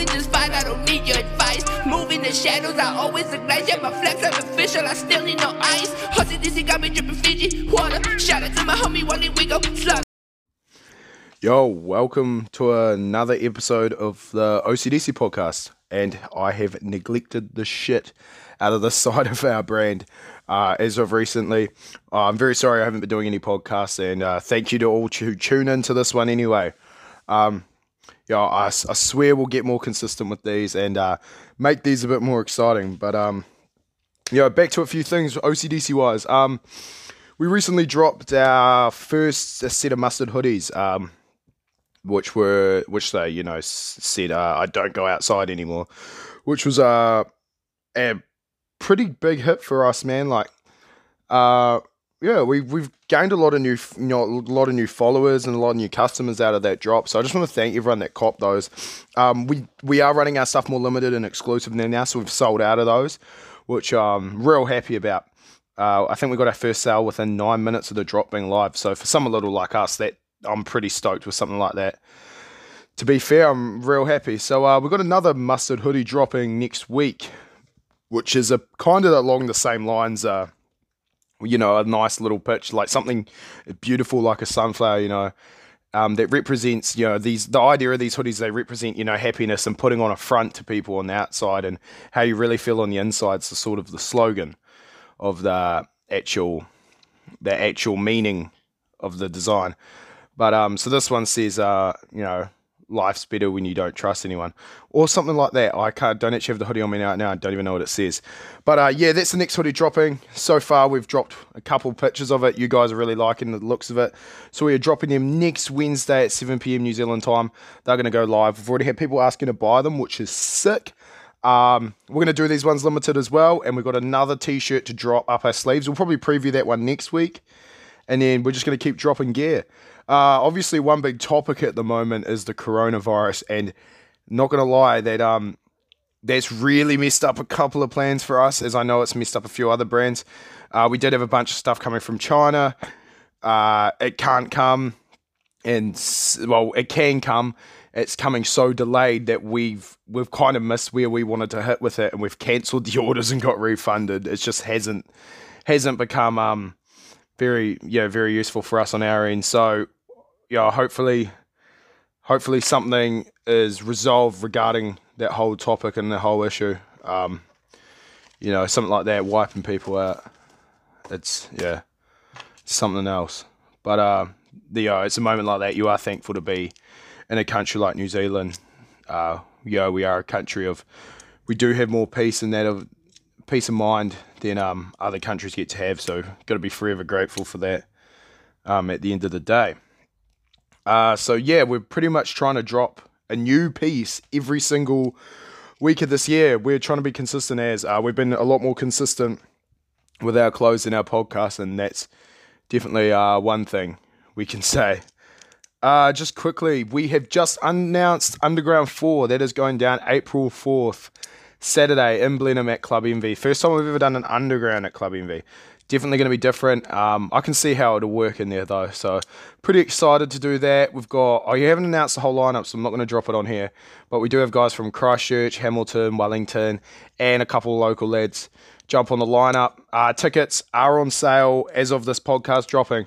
always just fine, I don't need your advice. Moving the shadows, I always look nice. Yeah, my flex official, I still need no ice. Hussy, he got me dripping Fiji water. Shout out to my homie, day we slug. Yo, welcome to another episode of the OCDC podcast. And I have neglected the shit out of the side of our brand uh, as of recently. Uh, I'm very sorry I haven't been doing any podcasts, and uh, thank you to all who tune into this one anyway. Um, yeah, I, I swear we'll get more consistent with these and uh, make these a bit more exciting. But um, yeah, back to a few things OCDC wise. Um, we recently dropped our first set of mustard hoodies. Um, which were which they you know said uh, I don't go outside anymore, which was uh, a pretty big hit for us, man. Like, uh, yeah, we've we've gained a lot of new you know, a lot of new followers and a lot of new customers out of that drop. So I just want to thank everyone that copped those. Um, we we are running our stuff more limited and exclusive now, so we've sold out of those, which I'm real happy about. Uh, I think we got our first sale within nine minutes of the drop being live. So for someone little like us, that I'm pretty stoked with something like that. To be fair, I'm real happy. So uh, we've got another mustard hoodie dropping next week, which is a kind of along the same lines. Uh, you know, a nice little pitch, like something beautiful, like a sunflower. You know, um, that represents you know these the idea of these hoodies. They represent you know happiness and putting on a front to people on the outside, and how you really feel on the inside. Is the sort of the slogan of the actual the actual meaning of the design. But um, so this one says, uh, you know, life's better when you don't trust anyone, or something like that. I can't, don't actually have the hoodie on me now. Now I don't even know what it says. But uh, yeah, that's the next hoodie dropping. So far, we've dropped a couple pictures of it. You guys are really liking the looks of it. So we are dropping them next Wednesday at 7 p.m. New Zealand time. They're going to go live. We've already had people asking to buy them, which is sick. Um, we're going to do these ones limited as well, and we've got another T-shirt to drop up our sleeves. We'll probably preview that one next week, and then we're just going to keep dropping gear. Uh, obviously, one big topic at the moment is the coronavirus, and not gonna lie, that um, that's really messed up a couple of plans for us. As I know, it's messed up a few other brands. Uh, we did have a bunch of stuff coming from China. Uh, it can't come, and well, it can come. It's coming so delayed that we've we've kind of missed where we wanted to hit with it, and we've cancelled the orders and got refunded. It just hasn't hasn't become um very yeah very useful for us on our end. So yeah, hopefully, hopefully something is resolved regarding that whole topic and the whole issue. Um, you know, something like that, wiping people out. It's yeah, something else. But uh, the uh, it's a moment like that you are thankful to be in a country like New Zealand. Uh, yeah, we are a country of we do have more peace and that of peace of mind than um, other countries get to have. So, got to be forever grateful for that. Um, at the end of the day. Uh, so yeah, we're pretty much trying to drop a new piece every single week of this year. We're trying to be consistent as uh, we've been a lot more consistent with our clothes in our podcast, and that's definitely uh, one thing we can say. Uh, just quickly, we have just announced Underground 4. That is going down April 4th, Saturday in Blenheim at Club MV. First time we've ever done an underground at Club MV definitely going to be different. Um, I can see how it'll work in there though, so pretty excited to do that. We've got oh, you haven't announced the whole lineup, so I'm not going to drop it on here, but we do have guys from Christchurch, Hamilton, Wellington, and a couple local lads jump on the lineup. Uh, tickets are on sale as of this podcast dropping,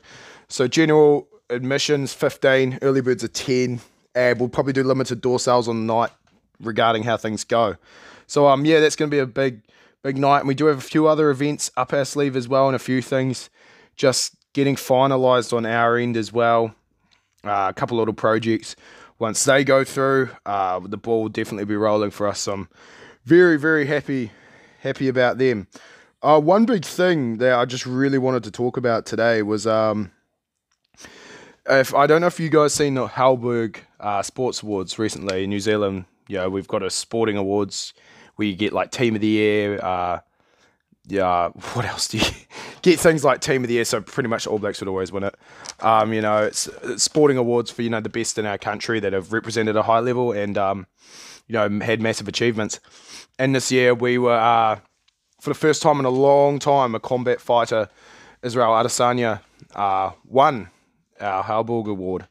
so general admissions 15, early birds are 10, and we'll probably do limited door sales on the night regarding how things go. So um yeah, that's going to be a big big night. And we do have a few other events up our sleeve as well, and a few things just getting finalised on our end as well. Uh, a couple little projects. Once they go through, uh, the ball will definitely be rolling for us. So I'm very, very happy, happy about them. Uh, one big thing that I just really wanted to talk about today was um, if I don't know if you guys seen the Halberg uh, Sports Awards recently in New Zealand. Yeah, we've got a sporting awards where you get like team of the year. Uh, yeah, what else do you get? Things like team of the year. So pretty much All Blacks would always win it. Um, you know, it's, it's, sporting awards for you know the best in our country that have represented a high level and um, you know had massive achievements. And this year we were uh, for the first time in a long time a combat fighter, Israel Adesanya, uh, won our Halberg Award,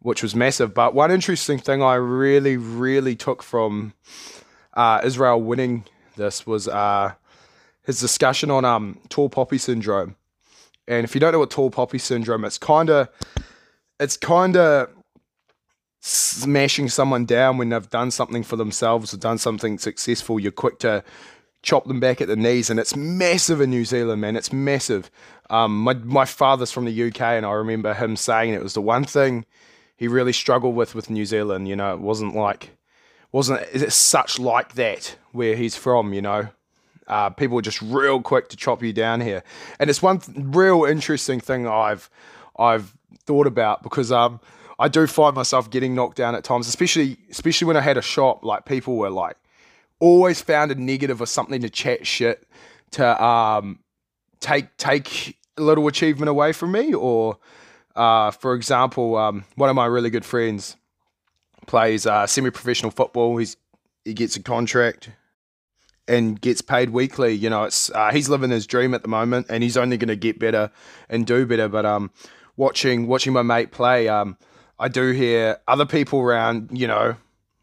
which was massive. But one interesting thing I really, really took from uh, Israel winning this was uh, his discussion on um, tall poppy syndrome. And if you don't know what tall poppy syndrome, it's kind of it's kind of smashing someone down when they've done something for themselves or done something successful. You're quick to chop them back at the knees, and it's massive in New Zealand, man. It's massive. Um, my my father's from the UK, and I remember him saying it was the one thing he really struggled with with New Zealand. You know, it wasn't like wasn't it such like that where he's from. You know, uh, people were just real quick to chop you down here, and it's one th- real interesting thing I've I've thought about because um I do find myself getting knocked down at times, especially especially when I had a shop. Like people were like always found a negative or something to chat shit to um take take a little achievement away from me or uh, for example um, one of my really good friends plays uh, semi-professional football. He's he gets a contract and gets paid weekly. You know it's uh, he's living his dream at the moment and he's only going to get better and do better. But um watching watching my mate play um I do hear other people around you know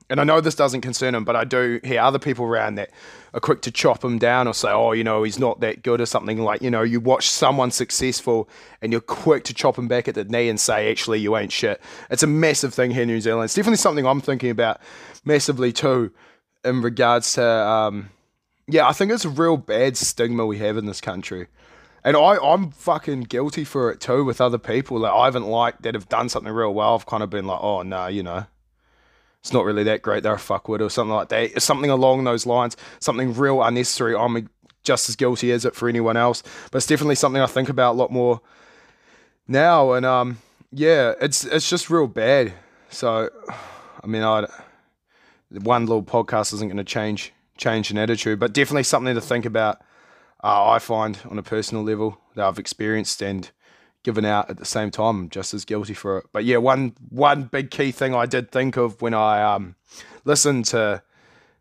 and I know this doesn't concern him, but I do hear other people around that are quick to chop him down or say, oh, you know, he's not that good or something like, you know, you watch someone successful and you're quick to chop him back at the knee and say, actually, you ain't shit. It's a massive thing here in New Zealand. It's definitely something I'm thinking about massively too in regards to, um, yeah, I think it's a real bad stigma we have in this country. And I, I'm fucking guilty for it too with other people that I haven't liked that have done something real well. I've kind of been like, oh, no, nah, you know it's not really that great. They're a fuckwit or something like that. Something along those lines. Something real unnecessary. I'm just as guilty as it for anyone else. But it's definitely something I think about a lot more now. And um, yeah, it's it's just real bad. So, I mean, I one little podcast isn't going to change change an attitude, but definitely something to think about. Uh, I find on a personal level that I've experienced and given out at the same time. I'm just as guilty for it. But yeah, one one big key thing I did think of when I um, listened to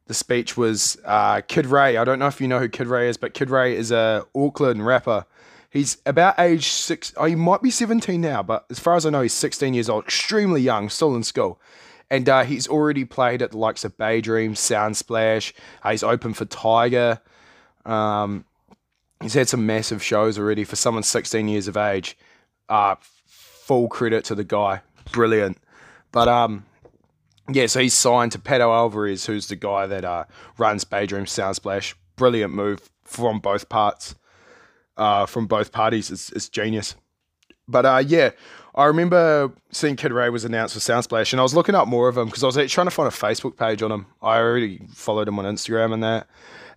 the speech was uh, Kid Ray. I don't know if you know who Kid Ray is, but Kid Ray is a Auckland rapper. He's about age six. Oh, he might be 17 now, but as far as I know, he's 16 years old. Extremely young, still in school. And uh, he's already played at the likes of Bay Dream, Soundsplash. Uh, he's open for Tyga. Um, he's had some massive shows already for someone 16 years of age uh, full credit to the guy. Brilliant. But um, yeah, so he's signed to Pato Alvarez, who's the guy that uh, runs Bay Dream Soundsplash. Brilliant move from both parts, uh, from both parties. It's, it's genius. But uh, yeah, I remember seeing Kid Ray was announced for Soundsplash, and I was looking up more of him because I was trying to find a Facebook page on him. I already followed him on Instagram and that.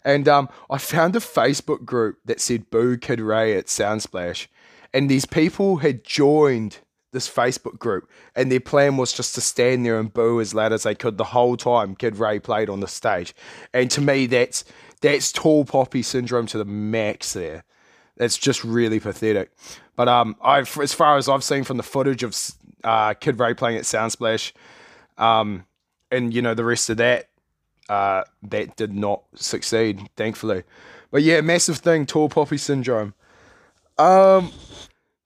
And um, I found a Facebook group that said "Boo Kid Ray" at Soundsplash, and these people had joined this Facebook group, and their plan was just to stand there and boo as loud as they could the whole time Kid Ray played on the stage. And to me, that's that's tall poppy syndrome to the max. There, that's just really pathetic. But um, I as far as I've seen from the footage of uh, Kid Ray playing at Soundsplash, um, and you know the rest of that, uh, that did not succeed, thankfully. But yeah, massive thing, tall poppy syndrome. Um,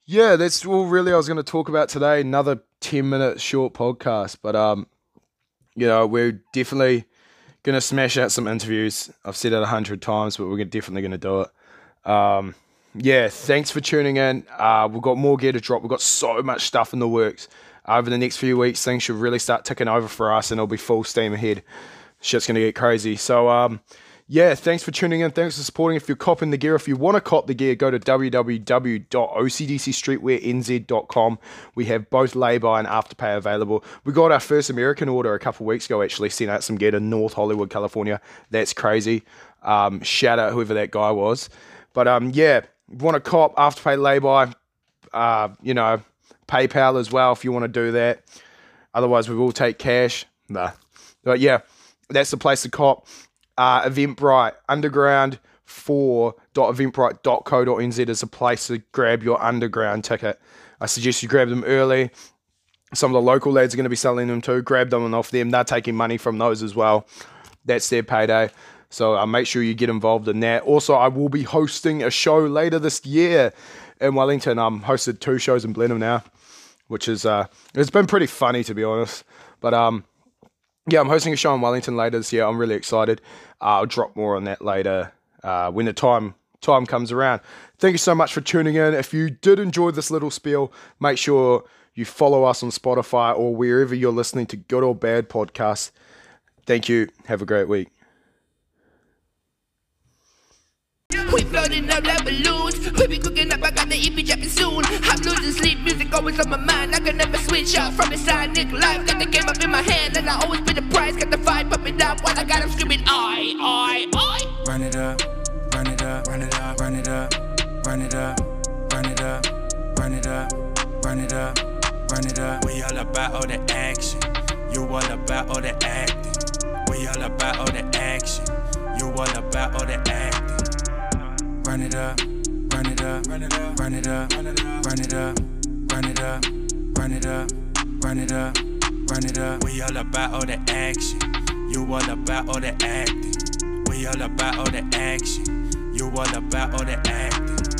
yeah, that's all really I was going to talk about today. Another 10 minute short podcast, but um, you know, we're definitely going to smash out some interviews. I've said it a hundred times, but we're definitely going to do it. Um, yeah, thanks for tuning in. Uh, we've got more gear to drop. We've got so much stuff in the works. Over the next few weeks, things should really start ticking over for us, and it'll be full steam ahead. Shit's going to get crazy. So, um, yeah, thanks for tuning in. Thanks for supporting. If you're copping the gear, if you want to cop the gear, go to www.ocdcstreetwearnz.com. We have both lay-by and afterpay available. We got our first American order a couple weeks ago, actually, sent out some gear to North Hollywood, California. That's crazy. Um, shout out whoever that guy was. But um, yeah, want to cop, afterpay, lay-by, uh, you know, PayPal as well if you want to do that. Otherwise, we will take cash. Nah. But yeah, that's the place to cop uh, Eventbrite Underground for eventbrite.co.nz is a place to grab your underground ticket. I suggest you grab them early. Some of the local lads are going to be selling them too. Grab them off them. They're taking money from those as well. That's their payday. So uh, make sure you get involved in that. Also, I will be hosting a show later this year in Wellington. I'm hosted two shows in Blenheim now. which is uh, it's been pretty funny to be honest. But um, yeah, I'm hosting a show in Wellington later this year. I'm really excited. Uh, I'll drop more on that later uh, when the time time comes around. Thank you so much for tuning in. If you did enjoy this little spiel, make sure you follow us on Spotify or wherever you're listening to Good or Bad podcasts. Thank you. Have a great week. We floating up like balloons. We be cooking up, I got the EP dropping soon. I'm losing sleep, music always on my mind. I can never switch up from inside Nick life. Got the game up in my hand, and I always pay the price. Got the vibe pumping up while I got them screaming, I, I, I. Run it up, run it up, run it up, run it up, run it up, run it up, run it up, run it up, run it up. We all about all the action. You all about all the acting. We all about all the action. You all about all the acting. Run it up, run it up, run it up, run it up, run it up, run it up, run it up, run it up, run it up. We all about all the action. You all about all the acting. We all about all the action. You all about all the acting.